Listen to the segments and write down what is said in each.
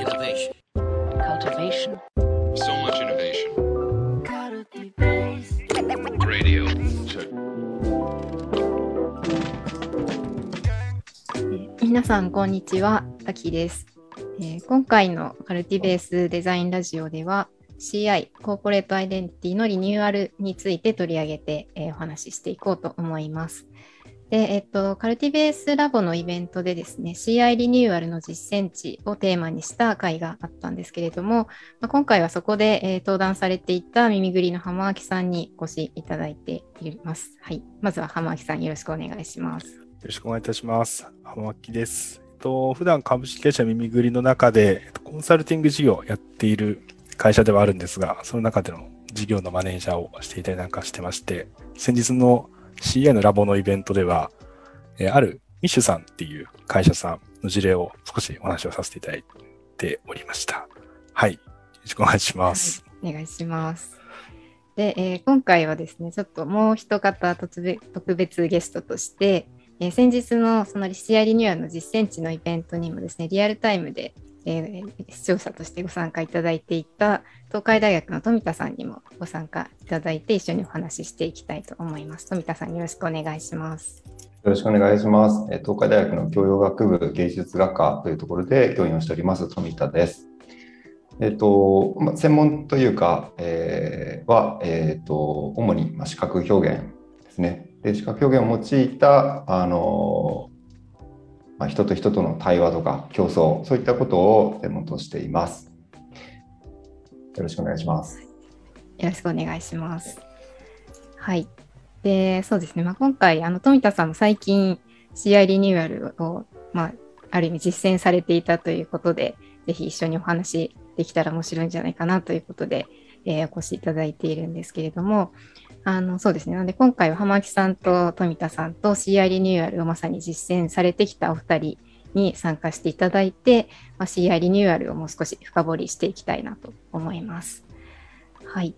Innovation. cultivation, So much innovation. Radio. Check. 皆さん、こんにちは。タキです、えー今回のカルティベースデザインラジオでは CI、コーポレートアイデンティティのリニューアルについて取り上げて、えーお話ししていこうと思います。で、えっと、カルティベースラボのイベントでですね、CI リニューアルの実践地をテーマにした会があったんですけれども、まあ、今回はそこで、えー登壇されていた耳ぐりの浜脇さんにお越しいただいています。はい。まずは浜脇さんよろしくお願いします。よろしくお願いいたします。浜脇です。えっと、普段株式会社耳ぐりの中で、えっとコンサルティング事業をやっている会社ではあるんですが、その中での事業のマネージャーをしていたりなんかしてまして、先日の CI のラボのイベントでは、えーあるミッシュさんっていう会社さんの事例を少しお話をさせていただいておりました。はい。よろしくお願いします。お願いします。で、えー今回はですね、ちょっともう一方特別特別ゲストとして、えー先日のその CI リニューアルの実践地のイベントにもですね、リアルタイムで、えー視聴者としてご参加いただいていた東海大学の富田さんにもご参加いただいて一緒にお話ししていきたいと思います。富田さんよろしくお願いします。よろしくお願いします。えー東海大学の教養学部芸術学科というところで教員をしております富田です。えっ、と、まあ専門というか、えーは、えっ、と、主にまあ視覚表現ですね。で、視覚表現を用いた、あのまあ、人と人との対話とか競争、そういったことを専門としています。よろしくお願いします。よろしくお願いします。はい。で、そうですね。まあ、今回、あの、富田さんも最近 CI リニューアルを、まあ、ある意味実践されていたということで、ぜひ一緒にお話できたら面白いんじゃないかなということで、えーお越しいただいているんですけれども、あの、そうですね。なので、今回は浜木さんと富田さんと CI リニューアルをまさに実践されてきたお二人に参加していただいて、まあ、CI リニューアルをもう少し深掘りしていきたいなと思います。はい。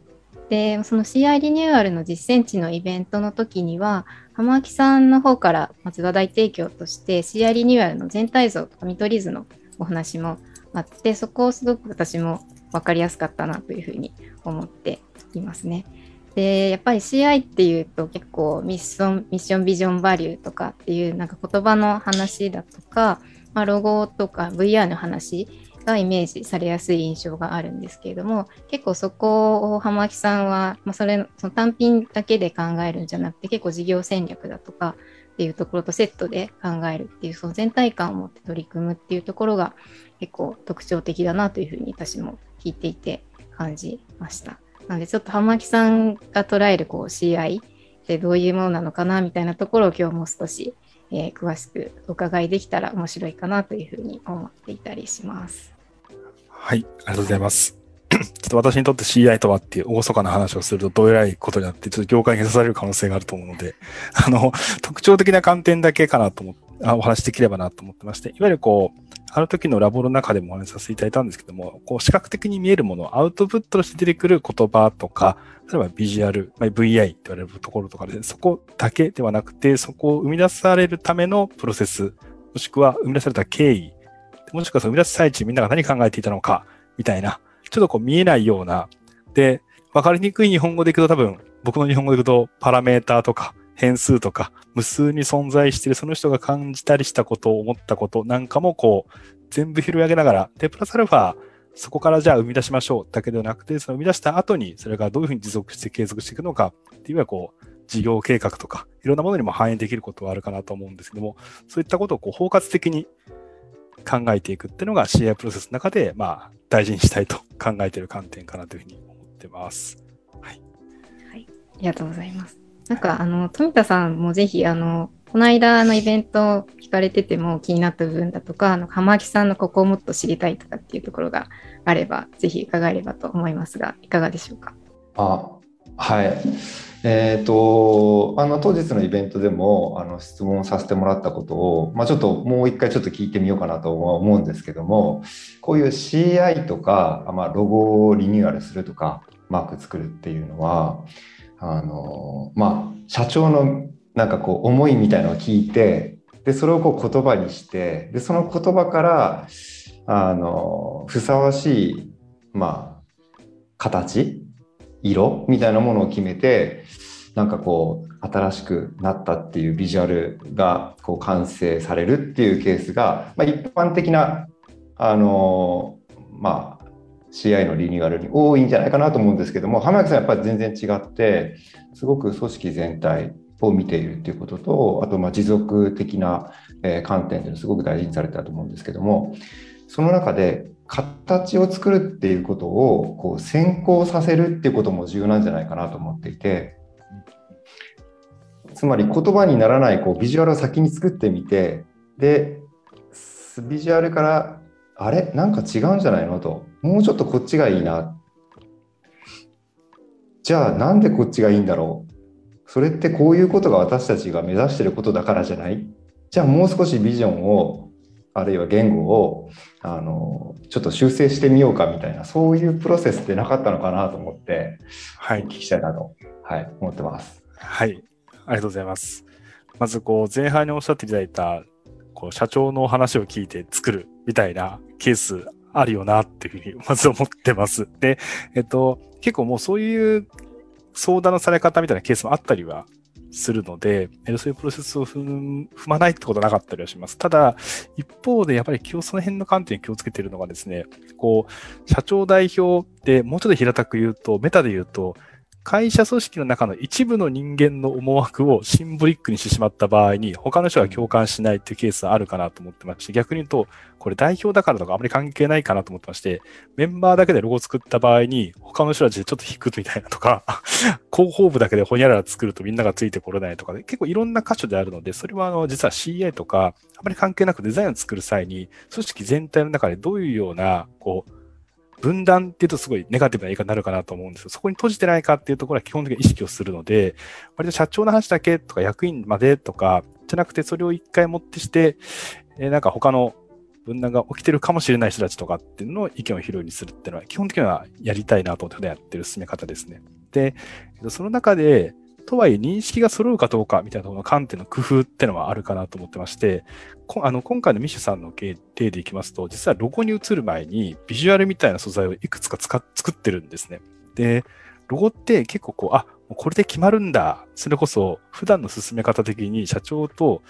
で、その CI リニューアルの実践地のイベントの時には、浜脇さんの方からまず話題提供として CI リニューアルの全体像とか見取り図のお話もあって、そこをすごく私も分かりやすかったなというふうに思っていますね。で、やっぱり CI っていうと結構ミッション、ミッションビジョンバリューとかっていうなんか言葉の話だとか、まあ、ロゴとか VR の話がイメージされやすい印象があるんですけれども結構そこを浜脇さんは、まあ、それその単品だけで考えるんじゃなくて結構事業戦略だとかっていうところとセットで考えるっていうその全体感を持って取り組むっていうところが結構特徴的だなというふうに私も聞いていて感じました。なのでちょっと浜脇さんが捉えるこう CI ってどういうものなのかなみたいなところを今日もう少し、えー詳しくお伺いできたら面白いかなというふうに思っていたりします。はい、ありがとうございます。ちょっと私にとって CI とはっていう厳かな話をするとどうえらいことになって、ちょっと業界に刺される可能性があると思うので、あの、特徴的な観点だけかなと思って、お話しできればなと思ってまして、いわゆるこう、あの時のラボの中でもお話しさせていただいたんですけども、こう視覚的に見えるもの、アウトプットとして出てくる言葉とか、例えばビジュアル、まあ、VI って言われるところとかで、そこだけではなくて、そこを生み出されるためのプロセス、もしくは生み出された経緯、もしくはその生み出す最中みんなが何考えていたのか、みたいな、ちょっとこう見えないような、で、わかりにくい日本語でいくと多分、僕の日本語でいくとパラメーターとか変数とか無数に存在しているその人が感じたりしたこと、思ったことなんかもこう、全部拾い上げながら、で、プラスアルファ、そこからじゃあ生み出しましょうだけではなくて、その生み出した後にそれがどういうふうに持続して継続していくのかっていうのはこう、事業計画とか、いろんなものにも反映できることはあるかなと思うんですけども、そういったことをこう包括的に考えていくっていうのが CI プロセスの中で、まあ、大事にしたいと考えている観点かなというふうに思ってます。はい、ありがとうございます。なんか、あの、富田さんもぜひ、あの、この間のイベント聞かれてても気になった部分だとか、あの、浜木さんのここをもっと知りたいとかっていうところがあれば、ぜひ伺えればと思いますが、いかがでしょうか？あはい。えっ、と、あの、当日のイベントでも、あの、質問させてもらったことを、まあ、ちょっともう一回ちょっと聞いてみようかなとは思うんですけども、こういう CI とか、まあ、ロゴをリニューアルするとか、マーク作るっていうのは、あの、まあ、社長のなんかこう、思いみたいのを聞いて、で、それをこう言葉にして、で、その言葉から、あの、ふさわしい、まあ、形、色みたいなものを決めて、なんかこう、新しくなったっていうビジュアルがこう完成されるっていうケースが、まあ、一般的な、あの、まあ、CI のリニューアルに多いんじゃないかなと思うんですけども、浜崎さんやっぱり全然違って、すごく組織全体を見ているっていうことと、あとま持続的な観点というのすごく大事にされてたと思うんですけども、その中で形を作るっていうことをこう先行させるっていうことも重要なんじゃないかなと思っていて、つまり言葉にならないこうビジュアルを先に作ってみて、で、ビジュアルからあれ？なんか違うんじゃないの？と。もうちょっとこっちがいいな。じゃあなんでこっちがいいんだろう？それってこういうことが私たちが目指してることだからじゃない？じゃあもう少しビジョンをあるいは言語をあのちょっと修正してみようかみたいなそういうプロセスってなかったのかなと思って、はい、お聞きしたいなと、はい、思ってます。はい、ありがとうございます。まずこう前半におっしゃっていただいたこう社長の話を聞いて作るみたいなケースあるよなっていうふうにまず思ってます。で、えっと、結構もうそういう相談のされ方みたいなケースもあったりはするので、そういうプロセスを踏まないってことはなかったりはします。ただ、一方でやっぱり今日その辺の観点に気をつけているのがですね、こう、社長代表ってもうちょっと平たく言うと、メタで言うと、会社組織の中の一部の人間の思惑をシンボリックにしてしまった場合に、他の人が共感しないっていうケースはあるかなと思ってまして、逆に言うと、これ代表だからとかあまり関係ないかなと思ってまして、メンバーだけでロゴ作った場合に、他の人たちでちょっと引くみたいなとか、広報部だけでほにゃらら作るとみんながついてこれないとかで、結構いろんな箇所であるので、それはあの、実は CA とか、あまり関係なくデザインを作る際に、組織全体の中でどういうような、こう、分断っていうとすごいネガティブな言い方になるかなと思うんですけど、そこに閉じてないかっていうところは基本的に意識をするので、割と社長の話だけとか役員までとか、じゃなくてそれを一回持ってして、えー、なんか他の分断が起きてるかもしれない人たちとかっていうのを意見を拾うようにするっていうのは基本的にはやりたいなと思ってやってる進め方ですね。で、その中で、とはいえ認識が揃うかどうかみたいなところの観点の工夫ってのはあるかなと思ってまして、あの今回のミッシュさんの例でいきますと、実はロゴに移る前にビジュアルみたいな素材をいくつか使作ってるんですね。で、ロゴって結構こう、あ、これで決まるんだ。それこそ普段の進め方的に社長と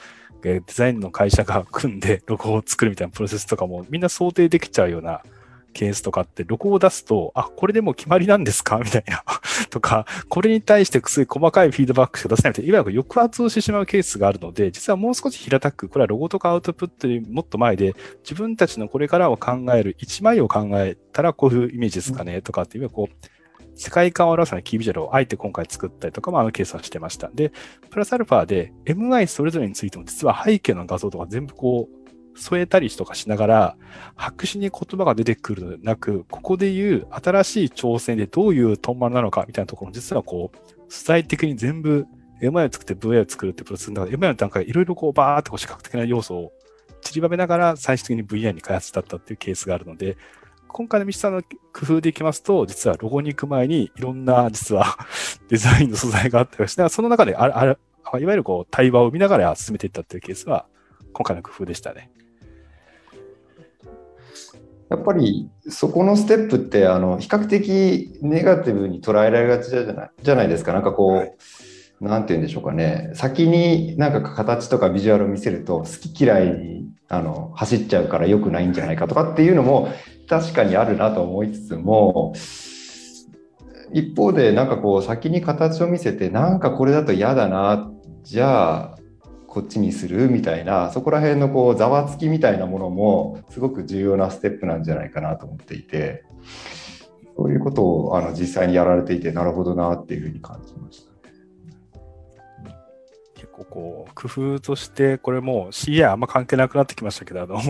デザインの会社が組んでロゴを作るみたいなプロセスとかもみんな想定できちゃうようなケースとかって、ロゴを出すと、あ、これでもう決まりなんですか？みたいな。とか、これに対してすごい細かいフィードバックしか出せないみたいな、いわゆる抑圧をしてしまうケースがあるので、実はもう少し平たく、これはロゴとかアウトプットよりもっと前で、自分たちのこれからを考える一枚を考えたらこういうイメージですかね、とかっていう、こう、世界観を表すようなキービジュアルをあえて今回作ったりとかもあのケースはしてました。で、プラスアルファで MI それぞれについても実は背景の画像とか全部こう添えたりとかしながら、白紙に言葉が出てくるのではなく、ここで言う新しい挑戦でどういうトンマルなのかみたいなところも実はこう、素材的に全部 MI を作って VI を作るってプロセスの中で、MI の段階でいろいろこうバーってこう視覚的な要素を散りばめながら最終的に VI に開発だったっていうケースがあるので、今回のミシさんの工夫でいきますと、実はロゴに行く前にいろんな実は デザインの素材があったりして、その中でああいわゆるこう対話を見ながら進めていったっていうケースは今回の工夫でしたね。やっぱりそこのステップってあの比較的ネガティブに捉えられがちじゃないじゃないですか。なんかこう、はい、なんて言うんでしょうかね。先になんか形とかビジュアルを見せると好き嫌いにあの走っちゃうから良くないんじゃないかとかっていうのも確かにあるなと思いつつも、一方でなんかこう先に形を見せてなんかこれだと嫌だな、じゃあこっちにするみたいなそこら辺のこうざわつきみたいなものもすごく重要なステップなんじゃないかなと思っていてそういうことをあの実際にやられていてなるほどなっていうふうに感じました。結構こう、工夫として、これも CI あんま関係なくなってきましたけど、あの、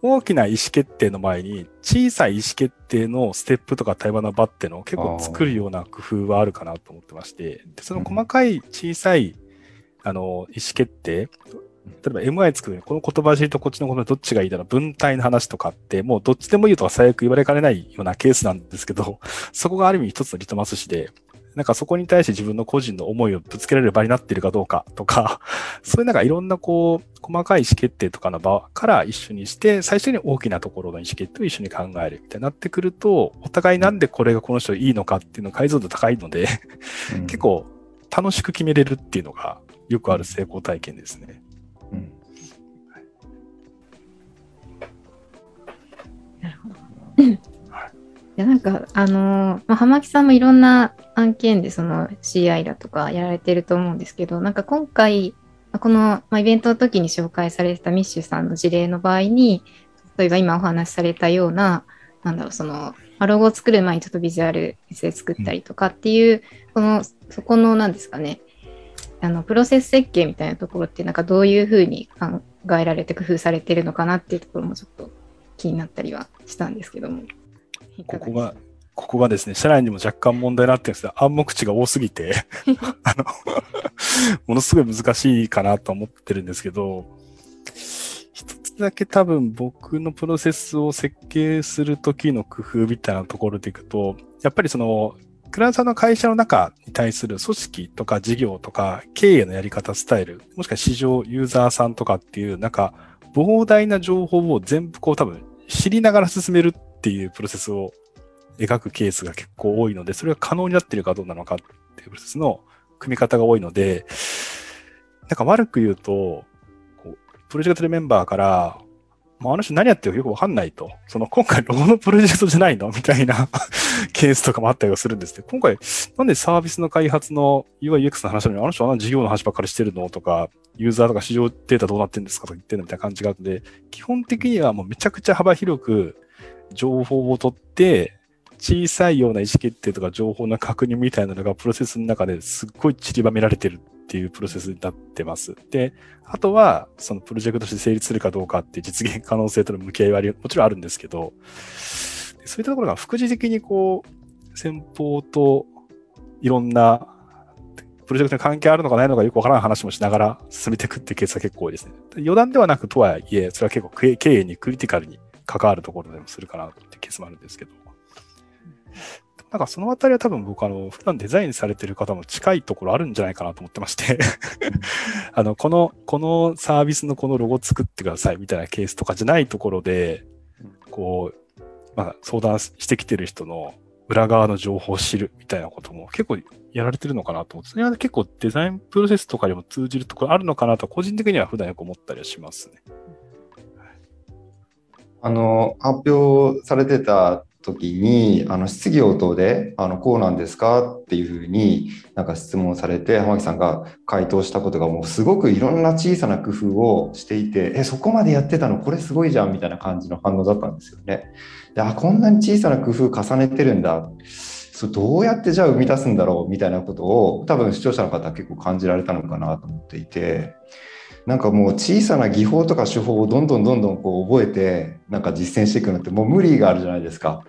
大きな意思決定の前に、小さい意思決定のステップとか対話の場ってのを結構作るような工夫はあるかなと思ってまして、でその細かい小さいあの、意思決定、例えば MI 作るこの言葉尻とこっちの言葉どっちがいいだろう、分体の話とかって、もうどっちでもいいとか最悪言われかねないようなケースなんですけど、そこがある意味一つのリトマス紙で、なんかそこに対して自分の個人の思いをぶつけられる場になっているかどうかとか、そういうなんかいろんなこう、細かい意思決定とかの場から一緒にして、最終に大きなところの意思決定を一緒に考えるみたいになってくると、お互いなんでこれがこの人いいのかっていうの解像度高いので 結構楽しく決めれるっていうのがよくある成功体験ですね。うんなるほど。いやなんかあのー、まあ、浜木さんもいろんな案件でその CI だとかやられてると思うんですけどなんか今回この、まあ、イベントの時に紹介されてたミッシュさんの事例の場合に例えば今お話しされたようななんだろうそのロゴを作る前にちょっとビジュアルで作ったりとかっていう、このそこの何ですかねあのプロセス設計みたいなところってなんかどういうふうに考えられて工夫されてるのかなっていうところもちょっと気になったりはしたんですけども。ここが、ここがですね、社内にも若干問題になってるんですが、暗黙知が多すぎて あのものすごい難しいかなと思ってるんですけど、一つだけ多分僕のプロセスを設計するときの工夫みたいなところでいくと、やっぱりそのクラウドさんの会社の中に対する組織とか事業とか経営のやり方、スタイル、もしくは市場、ユーザーさんとかっていう、なんか膨大な情報を全部こう多分知りながら進めるっていうプロセスを描くケースが結構多いので、それが可能になっているかどうなのかっていうプロセスの組み方が多いので、なんか悪く言うと、こうプロジェクトでメンバーから、もうあの人何やってるかよくわかんないと。その今回ロゴのプロジェクトじゃないの？みたいな ケースとかもあったりはするんですけど、今回なんでサービスの開発の UI、UX の話なの？にあの人はあの事業の話ばっかりしてるの？とか、ユーザーとか市場データどうなってるんですか？とか言ってるみたいな感じがあるので、基本的にはもうめちゃくちゃ幅広く情報を取って、小さいような意思決定とか情報の確認みたいなのがプロセスの中ですっごい散りばめられてる。っていうプロセスになってます。で、あとは、そのプロジェクトとして成立するかどうかって実現可能性との向き合いはもちろんあるんですけど、そういったところが副次的にこう、先方といろんなプロジェクトに関係あるのかないのかよくわからない話もしながら進めていくっていうケースが結構多いですね。余談ではなくとはいえ、それは結構経営にクリティカルに関わるところでもするかなっていうケースもあるんですけど。なんかそのあたりは多分僕あの、普段デザインされてる方も近いところあるんじゃないかなと思ってまして あの、この、このサービスのこのロゴ作ってくださいみたいなケースとかじゃないところで、こう、まあ相談してきてる人の裏側の情報を知るみたいなことも結構やられてるのかなと思って、それは結構デザインプロセスとかにも通じるところあるのかなと個人的には普段よく思ったりはしますね。あの、発表されてた時に、あの質疑応答で、あの、こうなんですかっていうふうになんか質問されて、浜木さんが回答したことがもうすごくいろんな小さな工夫をしていて、え、そこまでやってたの？これすごいじゃんみたいな感じの反応だったんですよね。で、あ、こんなに小さな工夫重ねてるんだ。そどうやってじゃあ生み出すんだろう？みたいなことを多分視聴者の方は結構感じられたのかなと思っていて、なんかもう小さな技法とか手法をどんどんどんどんこう覚えてなんか実践していくのってもう無理があるじゃないですか。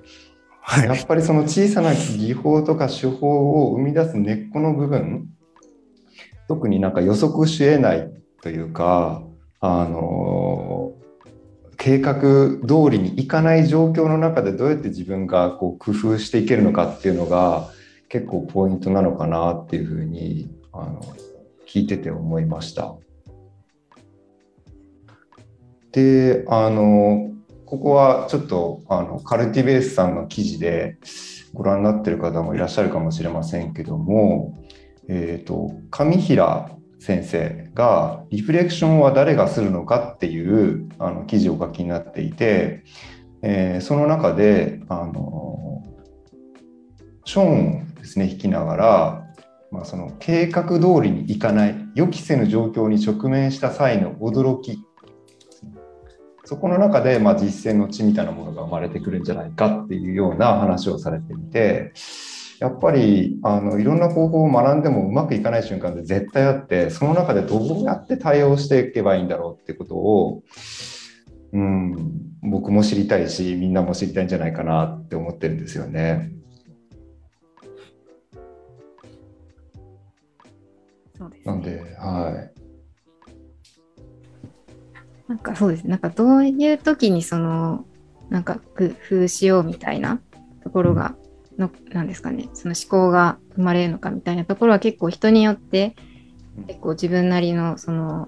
はい、やっぱりその小さな技法とか手法を生み出す根っこの部分特になんか予測し得ないというかあの計画通りにいかない状況の中でどうやって自分がこう工夫していけるのかっていうのが結構ポイントなのかなっていうふうにあの聞いてて思いました。で、あの、ここはちょっとあのカルティベースさんの記事でご覧になってる方もいらっしゃるかもしれませんけども、えーと、上平先生が「リフレクションは誰がするのか?」っていうあの記事をお書きになっていて、えー、その中であのショーンをですね弾きながら、まあ、その計画通りにいかない予期せぬ状況に直面した際の驚きそこの中で、まあ、実践の地みたいなものが生まれてくるんじゃないかっていうような話をされていて、やっぱりあのいろんな方法を学んでもうまくいかない瞬間で絶対あって、その中でどうやって対応していけばいいんだろうってことを、うん、僕も知りたいし、みんなも知りたいんじゃないかなって思ってるんですよね。そうです、ね、なんで、はい。なんかそうですね。なんかどういう時にその、なんか工夫しようみたいなところがの、なんですかね、その思考が生まれるのかみたいなところは結構人によって、結構自分なりのその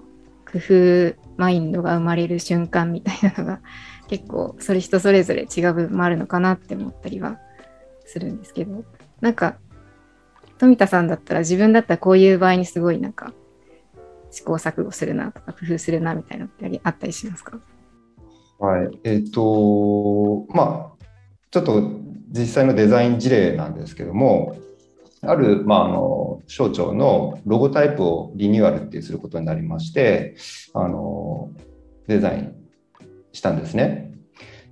工夫マインドが生まれる瞬間みたいなのが 結構それ人それぞれ違う部分もあるのかなって思ったりはするんですけどなんか富田さんだったら自分だったらこういう場合にすごいなんか試行錯誤するなとか工夫するなみたいなのってあったりしますか？はい。えっ、と、まあ、ちょっと実際のデザイン事例なんですけども、ある、まあ、あの、省庁のロゴタイプをリニューアルってすることになりまして、あの、デザインしたんですね。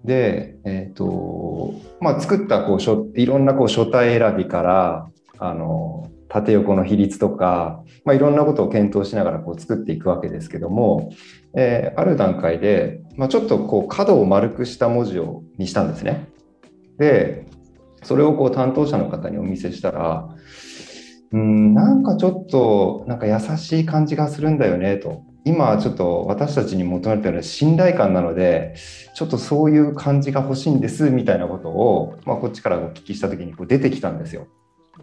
で、えっ、と、まあ、作った、こう、書いろんな、こう、書体選びから、あの、縦横の比率とか、まあ、いろんなことを検討しながらこう作っていくわけですけども、えーある段階で、まあ、ちょっとこう角を丸くした文字をにしたんですね。で、それをこう担当者の方にお見せしたら、うん、なんかちょっとなんか優しい感じがするんだよねと。今ちょっと私たちに求めてるのは信頼感なので、ちょっとそういう感じが欲しいんですみたいなことを、まあ、こっちからお聞きした時にこう出てきたんですよ。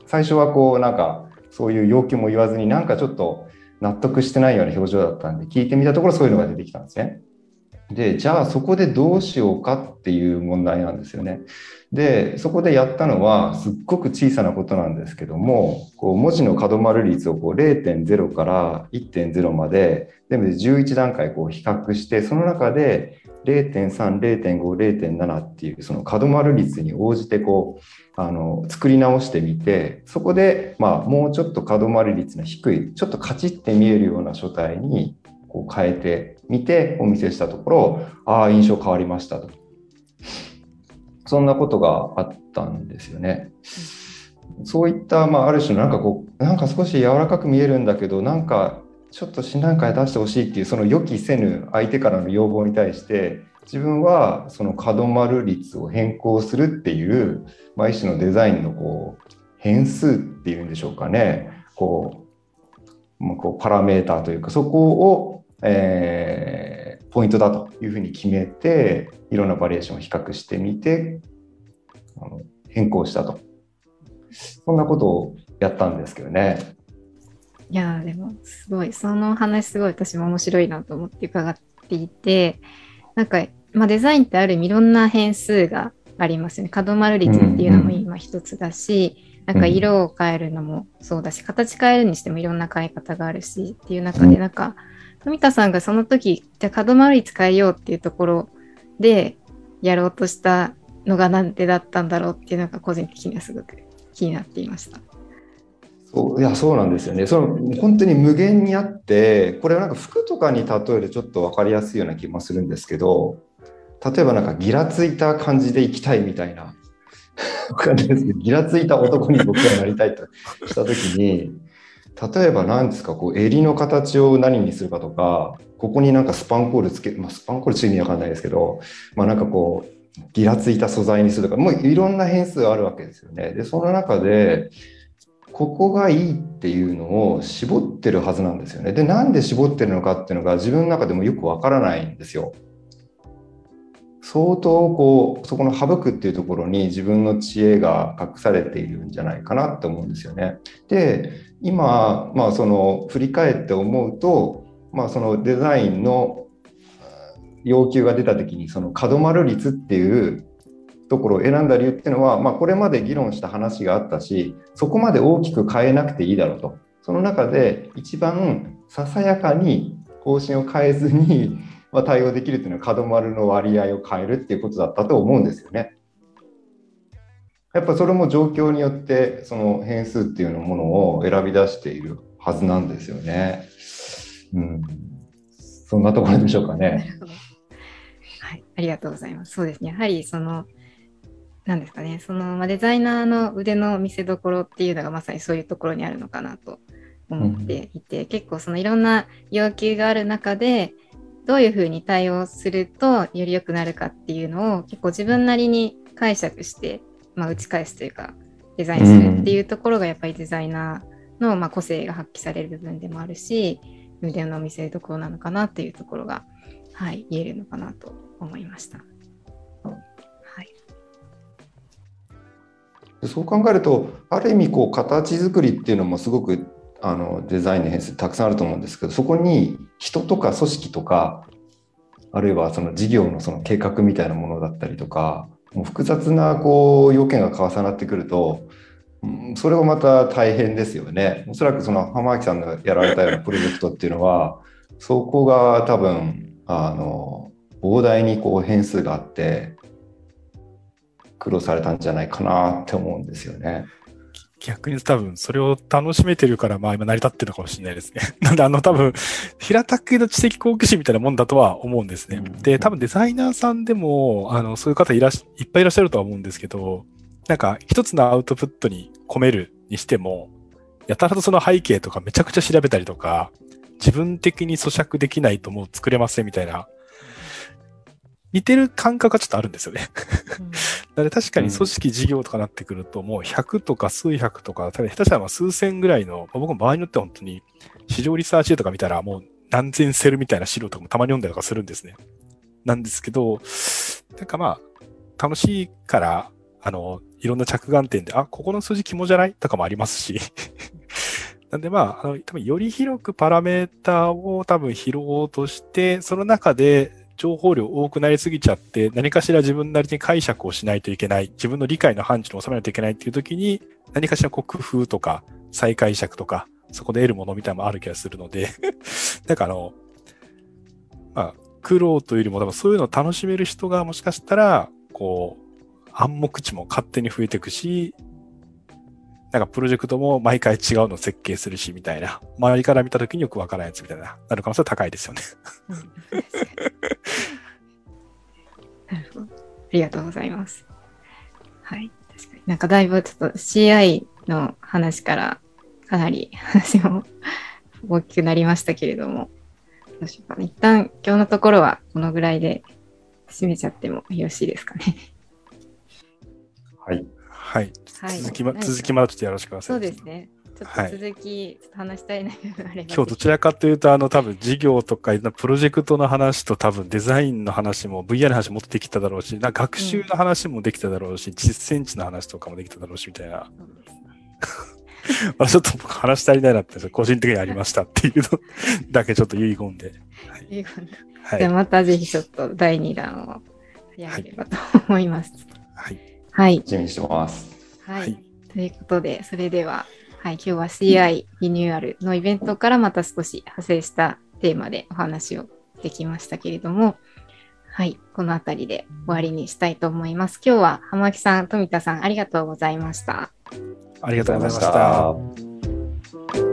最初はこうなんかそういう要求も言わずになんかちょっと納得してないような表情だったんで聞いてみたところそういうのが出てきたんですね。で、じゃあそこでどうしようかっていう問題なんですよね。で、そこでやったのはすっごく小さなことなんですけども、こう文字の角丸率をこう0.0から1.0まで全部で11段階こう比較して、その中で0.3、0.5、0.7っていうその角丸率に応じてこうあの作り直してみて、そこでまあもうちょっと角丸率の低い、ちょっとカチッて見えるような書体にこう変えてみてお見せしたところ、ああ、印象変わりましたと。そんなことがあったんですよね。そういった、まあ、ある種のなんかこう、なんか少し柔らかく見えるんだけど、なんかちょっと診断会出してほしいっていう、その予期せぬ相手からの要望に対して、自分はその角丸率を変更するっていう、まあ、一種のデザインのこう変数っていうんでしょうかね、こう、まあ、こうパラメーターというか、そこを、えーポイントだというふうに決めて、いろんなバリエーションを比較してみて、変更したと。そんなことをやったんですけどね。いやーでもすごい。その話すごい私も面白いなと思って伺っていてなんか、まあ、デザインってある意味いろんな変数がありますよね。角丸率っていうのも今一つだし、なんか色を変えるのもそうだし形変えるにしてもいろんな変え方があるしっていう中でなんか富田さんがその時じゃあ角丸率変えようっていうところでやろうとしたのがなんでだったんだろうっていうのが個人的にはすごく気になっていました。いやそうなんですよね。その本当に無限にあって、これはなんか服とかに例えるちょっと分かりやすいような気もするんですけど、例えばなんかギラついた感じでいきたいみたいな、ギラついた男に僕はなりたいとしたときに、例えば何ですか、こう襟の形を何にするかとか、ここになんかスパンコールつけ、まあ、スパンコールつい意味わかんないですけど、まあなんかこう、ギラついた素材にするとか、もういろんな変数があるわけですよね。で、その中で、ここがいいっていうのを絞ってるはずなんですよね。で、なんで絞ってるのかっていうのが自分の中でもよくわからないんですよ。相当こう、そこの省くっていうところに自分の知恵が隠されているんじゃないかなって思うんですよね。で、今、まあその振り返って思うと、まあそのデザインの要求が出た時にその角丸率っていうところを選んだ理由っていうのは、まあ、これまで議論した話があったしそこまで大きく変えなくていいだろうとその中で一番ささやかに方針を変えずに、まあ、対応できるっていうのは角丸の割合を変えるっていうことだったと思うんですよね。やっぱそれも状況によってその変数っていうものを選び出しているはずなんですよね。うん、そんなところでしょうかね。はい、ありがとうございます。そうですね。やはりその、なんですかね、その、まあ、デザイナーの腕の見せ所っていうのがまさにそういうところにあるのかなと思っていて、結構そのいろんな要求がある中で、どういうふうに対応するとより良くなるかっていうのを結構自分なりに解釈して、まあ、打ち返すというか、デザインするっていうところがやっぱりデザイナーのまあ個性が発揮される部分でもあるし、腕の見せ所なのかなっていうところが、はい、言えるのかなと思いました。はい。そう考えると、ある意味こう形作りっていうのもすごくあのデザインの変数たくさんあると思うんですけど、そこに人とか組織とか、あるいはその事業のその計画みたいなものだったりとか、もう複雑なこう要件が重なってくると、うんそれはまた大変ですよね。おそらくその浜脇さんがやられたようなプロジェクトっていうのは、そこが多分あの膨大にこう変数があって苦労されたんじゃないかなって思うんですよね。逆に多分それを楽しめてるから、まあ今成り立ってるのかもしれないですね。なんであの多分、平たくの知的好奇心みたいなもんだとは思うんですね。うんで、多分デザイナーさんでも、あの、そういう方いらっしいっぱいいらっしゃるとは思うんですけど、なんか一つのアウトプットに込めるにしても、やたらとその背景とかめちゃくちゃ調べたりとか、自分的に咀嚼できないともう作れませんみたいな、似てる感覚がちょっとあるんですよね。なので確かに組織事業とかなってくると、もう100とか数百とか、多分下手したらまあ数千ぐらいの、まあ僕も場合によっては本当に市場リサーチとか見たらもう何千セルみたいな資料とかもたまに読んだりとかするんですね。なんですけど、なんかまあ、楽しいから、あの、いろんな着眼点で、あ、ここの数字肝じゃない？とかもありますし。なんでまあ、あの、多分より広くパラメーターを多分拾おうとして、その中で情報量多くなりすぎちゃって、何かしら自分なりに解釈をしないといけない、自分の理解の範疇に収めないといけないっていう時に、何かしらこう工夫とか再解釈とか、そこで得るものみたいなのもある気がするので、なんかあの、まあ、苦労というよりも多分そういうのを楽しめる人がもしかしたら、こう、暗黙知も勝手に増えていくし、なんかプロジェクトも毎回違うのを設計するし、みたいな。周りから見た時によくわからないやつみたいな、なる可能性は高いですよね。うんなるほど。ありがとうございます。はい。確かになんかだいぶちょっと CI の話からかなり 話も大きくなりましたけれども、どうしようかな。一旦今日のところはこのぐらいで締めちゃってもよろしいですかね。はい。はい。はい続きま、続きまでちょっとよろしくお願いします。そうですね。ちょっはいと続き、ちょっと話したい内容があれば。今日どちらかというと、あの、多分事業とか、プロジェクトの話と多分デザインの話も VR の話もできただろうし、な学習の話もできただろうし、実践値の話とかもできただろうし、みたいな。ま あちょっと僕話し足りないなって、個人的にありましたっていうのだけちょっと遺言で。いいかなはい。じゃあまたぜひちょっと第2弾をやれればと思います。はい。はい。準備してます。はい。はいということで、それでは、はい、今日は CI リニューアルのイベントからまた少し派生したテーマでお話をできましたけれども、はい、この辺りで終わりにしたいと思います。今日は浜木さん、富田さん、ありがとうございました。ありがとうございましありがとうございまたし。た。